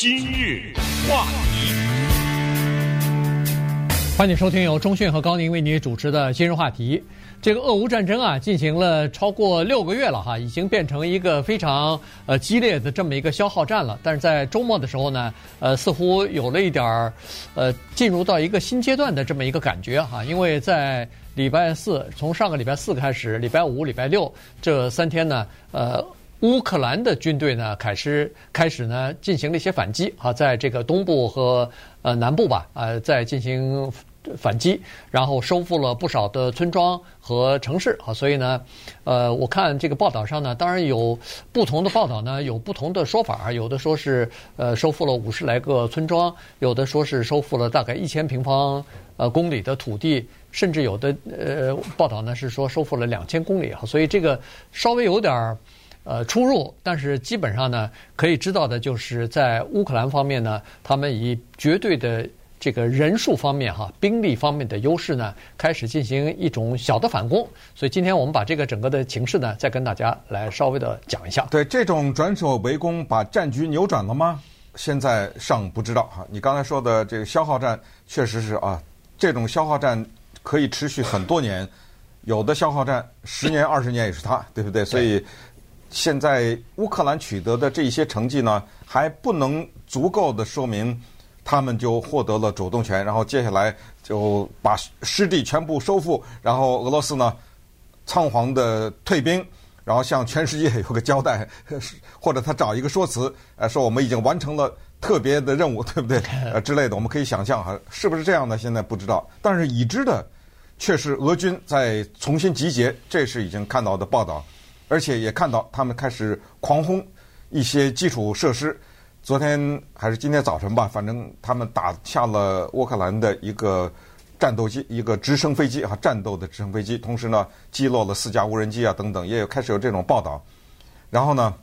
今日话题，欢迎收听由中讯和高宁为你主持的今日话题。这个俄乌战争啊，进行了超过六个月了哈，已经变成一个非常呃激烈的这么一个消耗战了。但是在周末的时候呢，呃，似乎有了一点儿呃进入到一个新阶段的这么一个感觉哈，因为在礼拜四，从上个礼拜四开始，礼拜五、礼拜六这三天呢，呃。乌克兰的军队呢，开始开始呢进行了一些反击啊，在这个东部和呃南部吧，呃，在进行反击，然后收复了不少的村庄和城市啊。所以呢，呃，我看这个报道上呢，当然有不同的报道呢，有不同的说法。有的说是呃收复了五十来个村庄，有的说是收复了大概一千平方呃公里的土地，甚至有的呃报道呢是说收复了两千公里啊。所以这个稍微有点儿。呃，出入，但是基本上呢，可以知道的就是在乌克兰方面呢，他们以绝对的这个人数方面哈，兵力方面的优势呢，开始进行一种小的反攻。所以今天我们把这个整个的情势呢，再跟大家来稍微的讲一下。对，这种转守为攻，把战局扭转了吗？现在尚不知道哈。你刚才说的这个消耗战，确实是啊，这种消耗战可以持续很多年，有的消耗战十年、二十年也是它，对不对？所以。现在乌克兰取得的这些成绩呢，还不能足够的说明他们就获得了主动权，然后接下来就把失地全部收复，然后俄罗斯呢仓皇的退兵，然后向全世界有个交代，或者他找一个说辞，呃，说我们已经完成了特别的任务，对不对？呃之类的，我们可以想象哈，是不是这样呢？现在不知道，但是已知的却是俄军在重新集结，这是已经看到的报道。而且也看到他们开始狂轰一些基础设施。昨天还是今天早晨吧，反正他们打下了乌克兰的一个战斗机，一个直升飞机啊，战斗的直升飞机。同时呢，击落了四架无人机啊，等等，也有开始有这种报道。然后呢，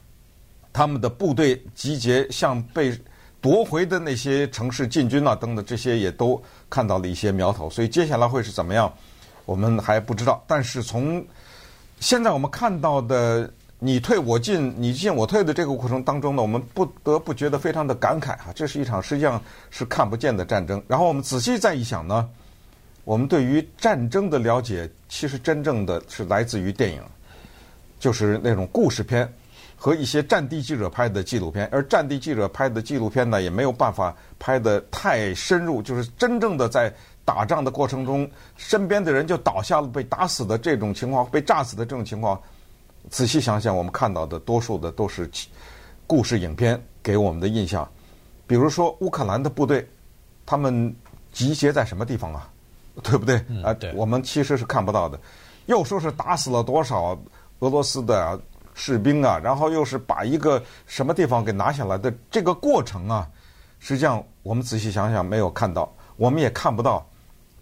他们的部队集结向被夺回的那些城市进军啊，等等，这些也都看到了一些苗头。所以接下来会是怎么样，我们还不知道。但是从现在我们看到的你退我进、你进我退的这个过程当中呢，我们不得不觉得非常的感慨哈，这是一场实际上是看不见的战争。然后我们仔细再一想呢，我们对于战争的了解，其实真正的是来自于电影，就是那种故事片和一些战地记者拍的纪录片。而战地记者拍的纪录片呢，也没有办法拍得太深入，就是真正的在。打仗的过程中，身边的人就倒下了，被打死的这种情况，被炸死的这种情况，仔细想想，我们看到的多数的都是故事影片给我们的印象。比如说乌克兰的部队，他们集结在什么地方啊？对不对？啊，对我们其实是看不到的。又说是打死了多少俄罗斯的士兵啊，然后又是把一个什么地方给拿下来的这个过程啊，实际上我们仔细想想没有看到，我们也看不到。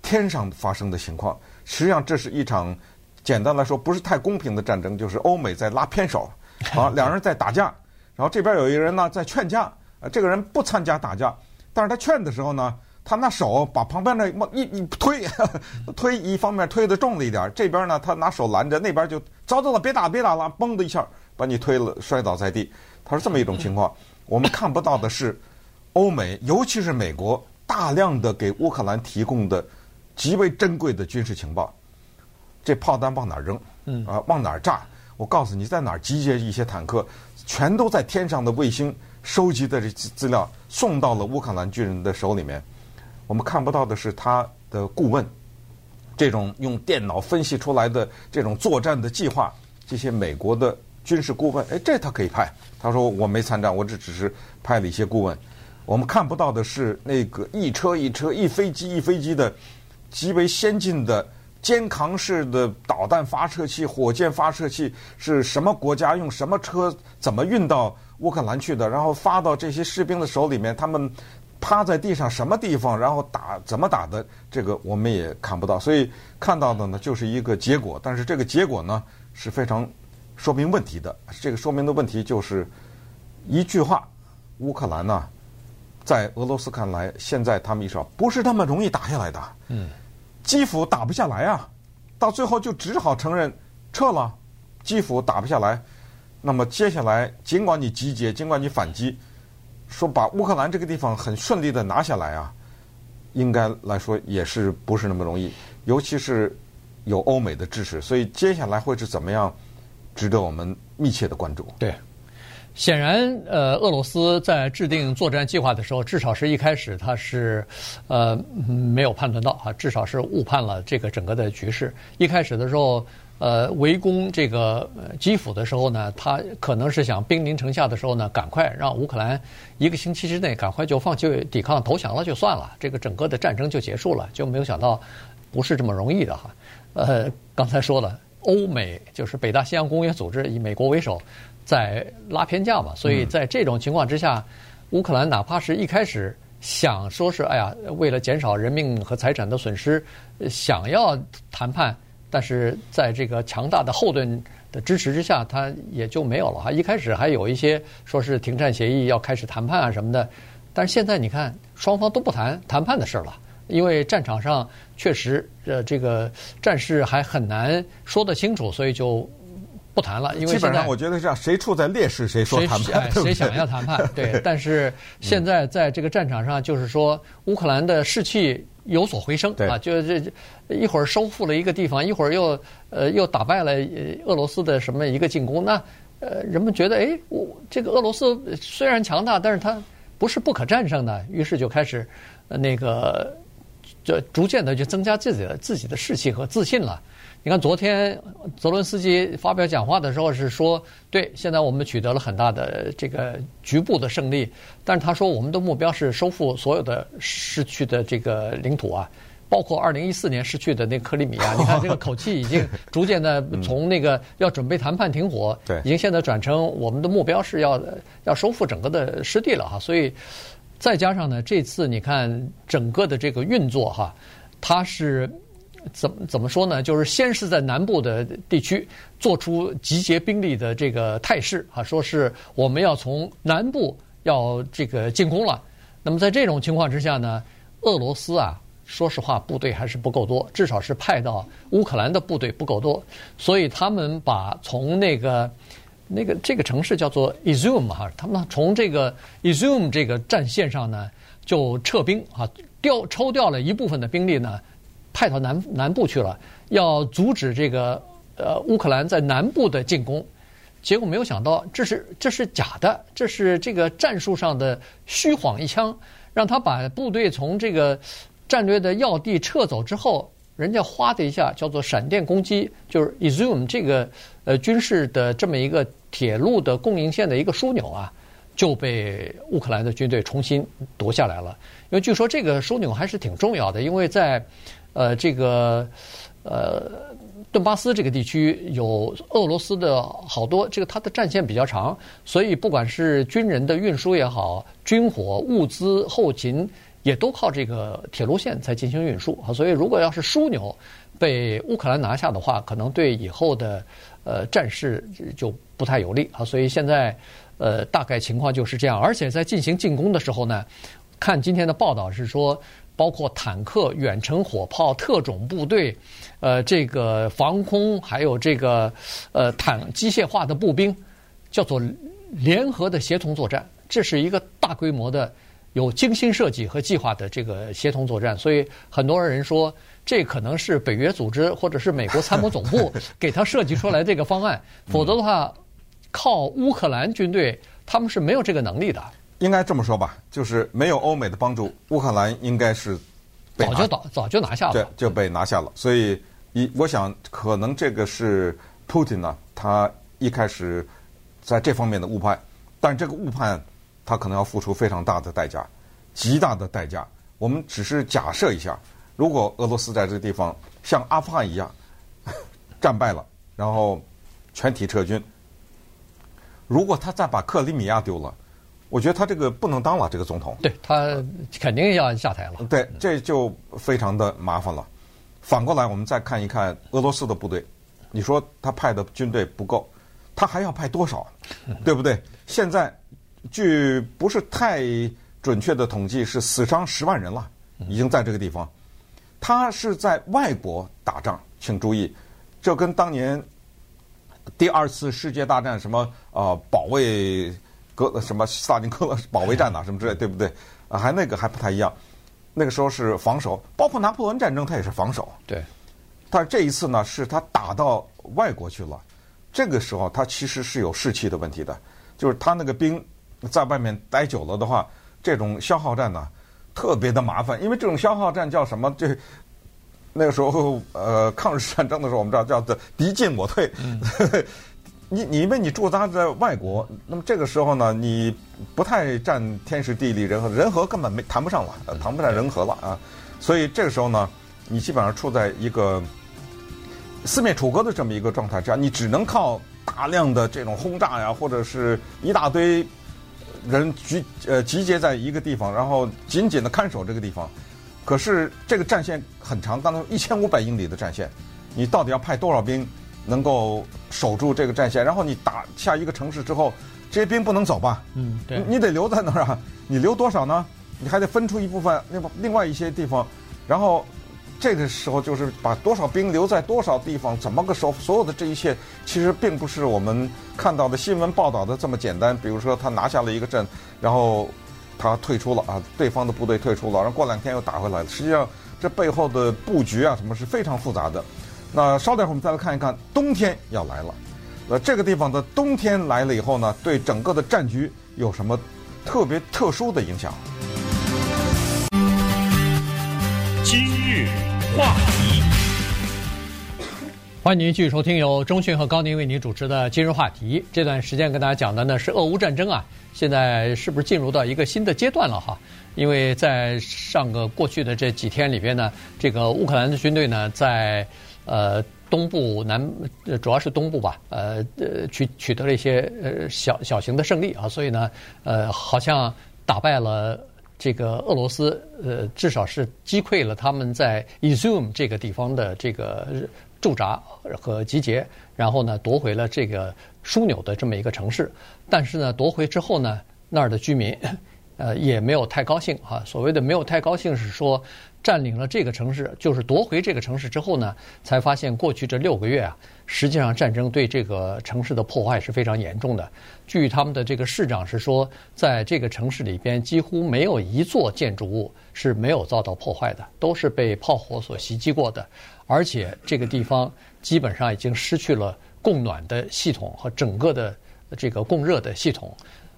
天上发生的情况，实际上这是一场简单来说不是太公平的战争，就是欧美在拉偏手，啊，两人在打架，然后这边有一个人呢在劝架，啊，这个人不参加打架，但是他劝的时候呢，他拿手把旁边的一一推，推一方面推的重了一点，这边呢他拿手拦着，那边就糟糟了，别打别打了，嘣的一下把你推了，摔倒在地，他是这么一种情况。我们看不到的是，欧美尤其是美国大量的给乌克兰提供的。极为珍贵的军事情报，这炮弹往哪儿扔？嗯啊，往哪儿炸？我告诉你，在哪儿集结一些坦克，全都在天上的卫星收集的这资料送到了乌克兰军人的手里面。我们看不到的是他的顾问，这种用电脑分析出来的这种作战的计划，这些美国的军事顾问，哎，这他可以派。他说我没参战，我这只是派了一些顾问。我们看不到的是那个一车一车、一飞机一飞机的。极为先进的肩扛式的导弹发射器、火箭发射器是什么国家用什么车怎么运到乌克兰去的？然后发到这些士兵的手里面，他们趴在地上什么地方？然后打怎么打的？这个我们也看不到。所以看到的呢就是一个结果，但是这个结果呢是非常说明问题的。这个说明的问题就是一句话：乌克兰呢，在俄罗斯看来，现在他们意识到不是那么容易打下来的。嗯。基辅打不下来啊，到最后就只好承认撤了。基辅打不下来，那么接下来尽管你集结，尽管你反击，说把乌克兰这个地方很顺利的拿下来啊，应该来说也是不是那么容易，尤其是有欧美的支持，所以接下来会是怎么样，值得我们密切的关注。对。显然，呃，俄罗斯在制定作战计划的时候，至少是一开始他是，呃，没有判断到啊，至少是误判了这个整个的局势。一开始的时候，呃，围攻这个基辅的时候呢，他可能是想兵临城下的时候呢，赶快让乌克兰一个星期之内赶快就放弃抵抗投降了就算了，这个整个的战争就结束了。就没有想到不是这么容易的哈。呃，刚才说了，欧美就是北大西洋公约组织以美国为首。在拉偏架嘛，所以在这种情况之下，乌克兰哪怕是一开始想说是哎呀，为了减少人命和财产的损失，想要谈判，但是在这个强大的后盾的支持之下，他也就没有了哈。一开始还有一些说是停战协议要开始谈判啊什么的，但是现在你看双方都不谈谈判的事了，因为战场上确实呃这个战事还很难说得清楚，所以就。不谈了，因为基本上我觉得这样，谁处在劣势谁说谈判，谁想要谈判，对。但是现在在这个战场上，就是说乌克兰的士气有所回升啊，就这一会儿收复了一个地方，一会儿又呃又打败了俄罗斯的什么一个进攻，那呃人们觉得哎，我这个俄罗斯虽然强大，但是它不是不可战胜的，于是就开始那个就逐渐的就增加自己的自己的士气和自信了。你看，昨天泽伦斯基发表讲话的时候是说，对，现在我们取得了很大的这个局部的胜利，但是他说我们的目标是收复所有的失去的这个领土啊，包括二零一四年失去的那 克里米亚。你看这个口气已经逐渐的从那个要准备谈判停火，对，已经现在转成我们的目标是要要收复整个的失地了哈。所以再加上呢，这次你看整个的这个运作哈，它是。怎么怎么说呢？就是先是在南部的地区做出集结兵力的这个态势啊，说是我们要从南部要这个进攻了。那么在这种情况之下呢，俄罗斯啊，说实话部队还是不够多，至少是派到乌克兰的部队不够多，所以他们把从那个那个这个城市叫做 Izium 哈，他们从这个 Izium 这个战线上呢就撤兵啊，调抽调了一部分的兵力呢。派到南南部去了，要阻止这个呃乌克兰在南部的进攻，结果没有想到，这是这是假的，这是这个战术上的虚晃一枪，让他把部队从这个战略的要地撤走之后，人家哗的一下叫做闪电攻击，就是 Izium 这个呃军事的这么一个铁路的供应线的一个枢纽啊，就被乌克兰的军队重新夺下来了。因为据说这个枢纽还是挺重要的，因为在呃，这个呃，顿巴斯这个地区有俄罗斯的好多，这个它的战线比较长，所以不管是军人的运输也好，军火、物资、后勤也都靠这个铁路线在进行运输啊。所以，如果要是枢纽被乌克兰拿下的话，可能对以后的呃战事就不太有利啊。所以现在呃，大概情况就是这样。而且在进行进攻的时候呢，看今天的报道是说。包括坦克、远程火炮、特种部队，呃，这个防空，还有这个呃坦机械化的步兵，叫做联合的协同作战。这是一个大规模的、有精心设计和计划的这个协同作战。所以很多人说，这可能是北约组织或者是美国参谋总部 给他设计出来这个方案。否则的话，靠乌克兰军队，他们是没有这个能力的。应该这么说吧，就是没有欧美的帮助，乌克兰应该是早就早早就拿下了，对，就被拿下了。所以，一我想可能这个是 Putin 呢，他一开始在这方面的误判，但这个误判他可能要付出非常大的代价，极大的代价。我们只是假设一下，如果俄罗斯在这个地方像阿富汗一样 战败了，然后全体撤军，如果他再把克里米亚丢了。我觉得他这个不能当了，这个总统。对，他肯定要下台了。对，这就非常的麻烦了。反过来，我们再看一看俄罗斯的部队，你说他派的军队不够，他还要派多少？对不对？现在据不是太准确的统计，是死伤十万人了，已经在这个地方。他是在外国打仗，请注意，这跟当年第二次世界大战什么呃保卫。格什么斯大林格勒保卫战呐、啊，什么之类，对不对？啊，还那个还不太一样。那个时候是防守，包括拿破仑战争，他也是防守。对。但是这一次呢，是他打到外国去了。这个时候，他其实是有士气的问题的，就是他那个兵在外面待久了的话，这种消耗战呢，特别的麻烦。因为这种消耗战叫什么？这那个时候，呃，抗日战争的时候，我们知道叫做敌进我退。嗯 你你因为你驻扎在外国，那么这个时候呢，你不太占天时地利人和，人和根本没谈不上了，谈不上人和了啊。所以这个时候呢，你基本上处在一个四面楚歌的这么一个状态之下，你只能靠大量的这种轰炸呀，或者是一大堆人集呃集结在一个地方，然后紧紧的看守这个地方。可是这个战线很长，刚才一千五百英里的战线，你到底要派多少兵？能够守住这个战线，然后你打下一个城市之后，这些兵不能走吧？嗯，对，你得留在那儿啊！你留多少呢？你还得分出一部分，另另外一些地方，然后这个时候就是把多少兵留在多少地方，怎么个守？所有的这一切其实并不是我们看到的新闻报道的这么简单。比如说他拿下了一个镇，然后他退出了啊，对方的部队退出了，然后过两天又打回来了。实际上这背后的布局啊，什么是非常复杂的。那稍等会儿，我们再来看一看冬天要来了。呃，这个地方的冬天来了以后呢，对整个的战局有什么特别特殊的影响？今日话题，欢迎您继续收听由中讯和高宁为您主持的《今日话题》。这段时间跟大家讲的呢是俄乌战争啊，现在是不是进入到一个新的阶段了哈？因为在上个过去的这几天里边呢，这个乌克兰的军队呢在呃，东部南主要是东部吧，呃呃，取取得了一些呃小小型的胜利啊，所以呢，呃，好像打败了这个俄罗斯，呃，至少是击溃了他们在 i z u m 这个地方的这个驻扎和集结，然后呢，夺回了这个枢纽的这么一个城市。但是呢，夺回之后呢，那儿的居民，呃，也没有太高兴啊。所谓的没有太高兴是说。占领了这个城市，就是夺回这个城市之后呢，才发现过去这六个月啊，实际上战争对这个城市的破坏是非常严重的。据他们的这个市长是说，在这个城市里边几乎没有一座建筑物是没有遭到破坏的，都是被炮火所袭击过的。而且这个地方基本上已经失去了供暖的系统和整个的这个供热的系统。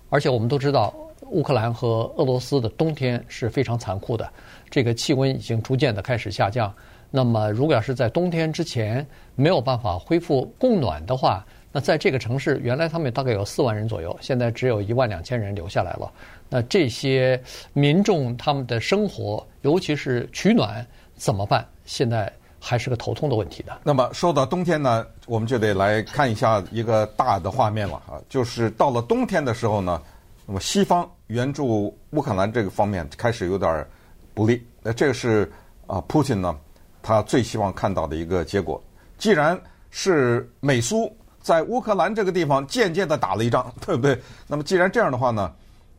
而且我们都知道，乌克兰和俄罗斯的冬天是非常残酷的。这个气温已经逐渐的开始下降。那么，如果要是在冬天之前没有办法恢复供暖的话，那在这个城市，原来他们大概有四万人左右，现在只有一万两千人留下来了。那这些民众他们的生活，尤其是取暖怎么办？现在还是个头痛的问题的。那么说到冬天呢，我们就得来看一下一个大的画面了啊，就是到了冬天的时候呢，那么西方援助乌克兰这个方面开始有点不利，那这个是啊，普京呢，他最希望看到的一个结果。既然是美苏在乌克兰这个地方间接的打了一仗，对不对？那么既然这样的话呢，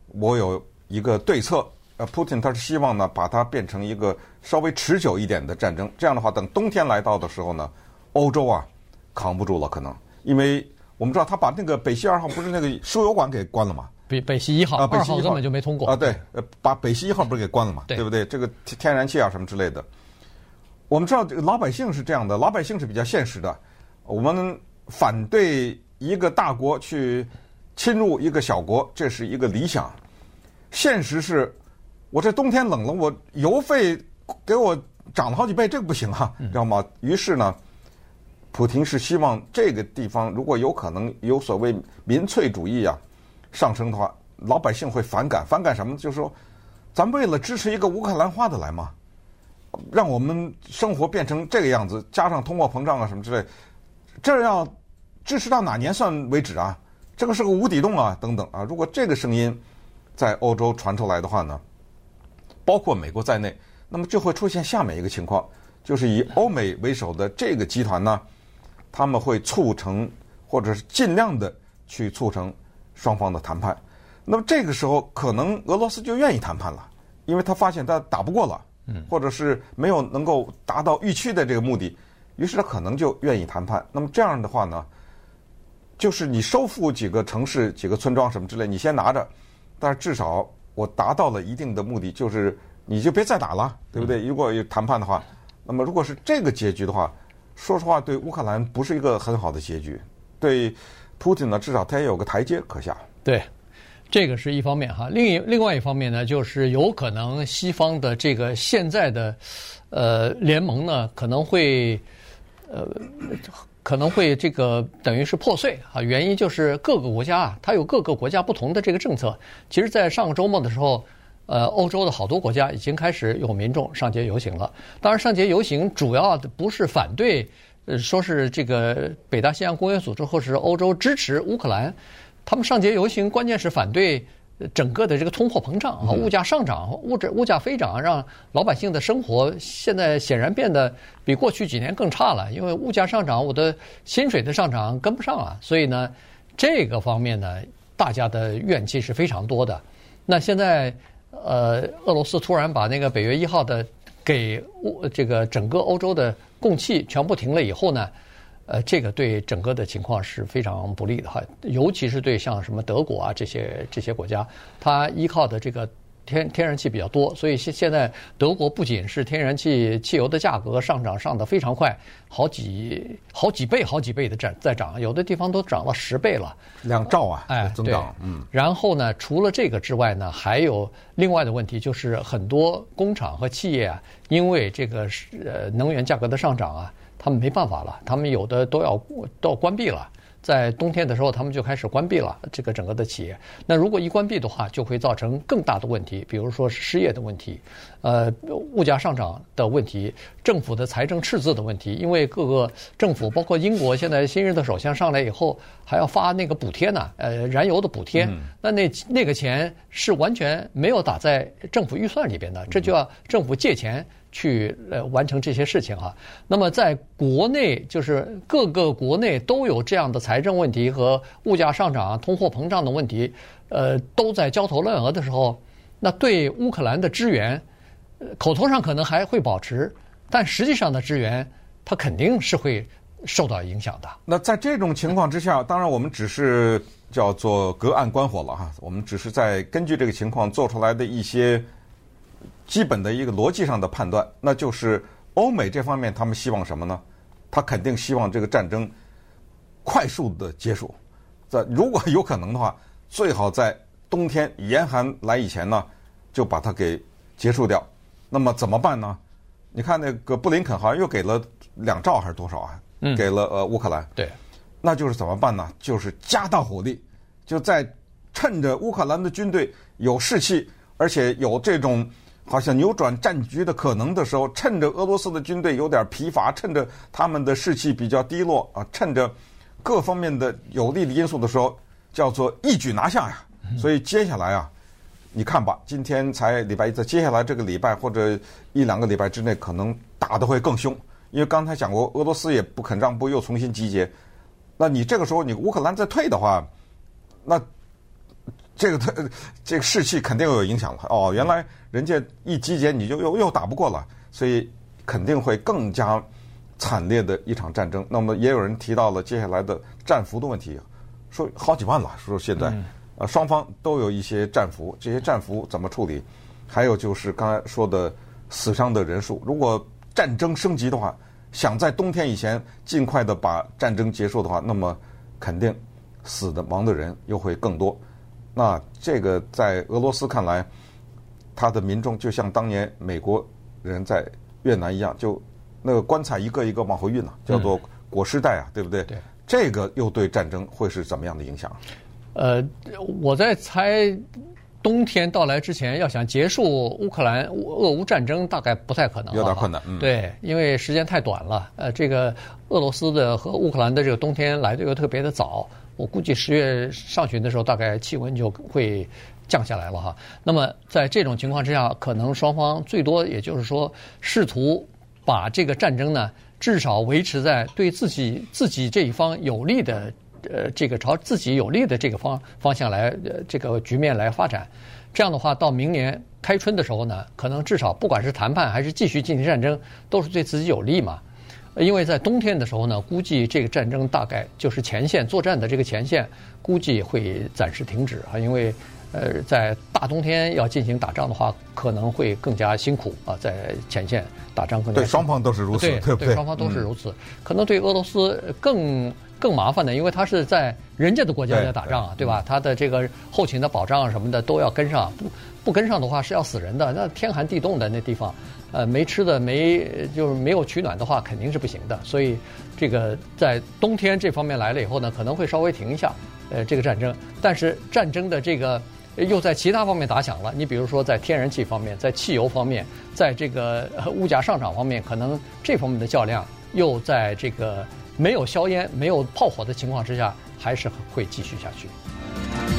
我有一个对策。呃，普京他是希望呢，把它变成一个稍微持久一点的战争。这样的话，等冬天来到的时候呢，欧洲啊扛不住了，可能，因为我们知道他把那个北溪二号不是那个输油管给关了吗？北北溪一号，二号根本就没通过啊！对，呃，把北溪一号不是给关了嘛？对不对？这个天然气啊什么之类的，我们知道这个老百姓是这样的，老百姓是比较现实的。我们反对一个大国去侵入一个小国，这是一个理想。现实是，我这冬天冷了，我油费给我涨了好几倍，这个不行啊，知道吗？于是呢，普京是希望这个地方如果有可能有所谓民粹主义啊。上升的话，老百姓会反感，反感什么？就是说，咱为了支持一个乌克兰花的来嘛，让我们生活变成这个样子，加上通货膨胀啊什么之类，这要支持到哪年算为止啊？这个是个无底洞啊，等等啊。如果这个声音在欧洲传出来的话呢，包括美国在内，那么就会出现下面一个情况，就是以欧美为首的这个集团呢，他们会促成或者是尽量的去促成。双方的谈判，那么这个时候可能俄罗斯就愿意谈判了，因为他发现他打不过了，或者是没有能够达到预期的这个目的，于是他可能就愿意谈判。那么这样的话呢，就是你收复几个城市、几个村庄什么之类，你先拿着，但是至少我达到了一定的目的，就是你就别再打了，对不对？如果有谈判的话，那么如果是这个结局的话，说实话，对乌克兰不是一个很好的结局。对普京呢，至少他也有个台阶可下。对，这个是一方面哈。另一另外一方面呢，就是有可能西方的这个现在的呃联盟呢，可能会呃。可能会这个等于是破碎啊，原因就是各个国家啊，它有各个国家不同的这个政策。其实，在上个周末的时候，呃，欧洲的好多国家已经开始有民众上街游行了。当然，上街游行主要的不是反对，呃，说是这个北大西洋公约组织或是欧洲支持乌克兰，他们上街游行关键是反对。整个的这个通货膨胀啊，物价上涨，物质物价飞涨，让老百姓的生活现在显然变得比过去几年更差了。因为物价上涨，我的薪水的上涨跟不上了，所以呢，这个方面呢，大家的怨气是非常多的。那现在，呃，俄罗斯突然把那个北约一号的给这个整个欧洲的供气全部停了以后呢？呃，这个对整个的情况是非常不利的哈，尤其是对像什么德国啊这些这些国家，它依靠的这个天天然气比较多，所以现现在德国不仅是天然气汽油的价格上涨上的非常快，好几好几倍好几倍的涨在涨，有的地方都涨了十倍了，两兆啊，哎，增长，嗯。然后呢，除了这个之外呢，还有另外的问题，就是很多工厂和企业啊，因为这个是呃能源价格的上涨啊。他们没办法了，他们有的都要都要关闭了。在冬天的时候，他们就开始关闭了这个整个的企业。那如果一关闭的话，就会造成更大的问题，比如说是失业的问题，呃，物价上涨的问题，政府的财政赤字的问题。因为各个政府，包括英国，现在新任的首相上来以后，还要发那个补贴呢，呃，燃油的补贴。那那那个钱是完全没有打在政府预算里边的，这就要政府借钱。去呃完成这些事情哈，那么在国内就是各个国内都有这样的财政问题和物价上涨、通货膨胀的问题，呃，都在焦头烂额的时候，那对乌克兰的支援，口头上可能还会保持，但实际上的支援，它肯定是会受到影响的。那在这种情况之下，当然我们只是叫做隔岸观火了哈，我们只是在根据这个情况做出来的一些。基本的一个逻辑上的判断，那就是欧美这方面他们希望什么呢？他肯定希望这个战争快速的结束。在如果有可能的话，最好在冬天严寒来以前呢，就把它给结束掉。那么怎么办呢？你看那个布林肯好像又给了两兆还是多少啊？嗯，给了呃乌克兰。对，那就是怎么办呢？就是加大火力，就在趁着乌克兰的军队有士气，而且有这种。好像扭转战局的可能的时候，趁着俄罗斯的军队有点疲乏，趁着他们的士气比较低落啊，趁着各方面的有利的因素的时候，叫做一举拿下呀。所以接下来啊，你看吧，今天才礼拜一，在接下来这个礼拜或者一两个礼拜之内，可能打得会更凶。因为刚才讲过，俄罗斯也不肯让步，又重新集结。那你这个时候，你乌克兰再退的话，那。这个他这个士气肯定有影响了哦，原来人家一集结你就又又打不过了，所以肯定会更加惨烈的一场战争。那么也有人提到了接下来的战俘的问题，说好几万了，说现在呃双方都有一些战俘，这些战俘怎么处理？还有就是刚才说的死伤的人数，如果战争升级的话，想在冬天以前尽快的把战争结束的话，那么肯定死的亡的人又会更多。那这个在俄罗斯看来，他的民众就像当年美国人在越南一样，就那个棺材一个一个往回运啊，叫做裹尸袋啊，对不对？对。这个又对战争会是怎么样的影响？呃，我在猜，冬天到来之前，要想结束乌克兰俄乌战争，大概不太可能。有点困难。嗯。对，因为时间太短了。呃，这个俄罗斯的和乌克兰的这个冬天来的又特别的早。我估计十月上旬的时候，大概气温就会降下来了哈。那么在这种情况之下，可能双方最多也就是说，试图把这个战争呢，至少维持在对自己自己这一方有利的，呃，这个朝自己有利的这个方方向来，呃，这个局面来发展。这样的话，到明年开春的时候呢，可能至少不管是谈判还是继续进行战争，都是对自己有利嘛。因为在冬天的时候呢，估计这个战争大概就是前线作战的这个前线，估计会暂时停止啊，因为呃，在大冬天要进行打仗的话，可能会更加辛苦啊，在前线打仗更加辛苦。对，双方都是如此，对，对对？对，双方都是如此，嗯、可能对俄罗斯更更麻烦的，因为他是在人家的国家在打仗啊，对，对吧？他的这个后勤的保障啊什么的都要跟上，不不跟上的话是要死人的。那天寒地冻的那地方，呃，没吃的没就是没有取暖的话，肯定是不行的。所以这个在冬天这方面来了以后呢，可能会稍微停一下，呃，这个战争。但是战争的这个。又在其他方面打响了。你比如说，在天然气方面，在汽油方面，在这个物价上涨方面，可能这方面的较量又在这个没有硝烟、没有炮火的情况之下，还是会继续下去。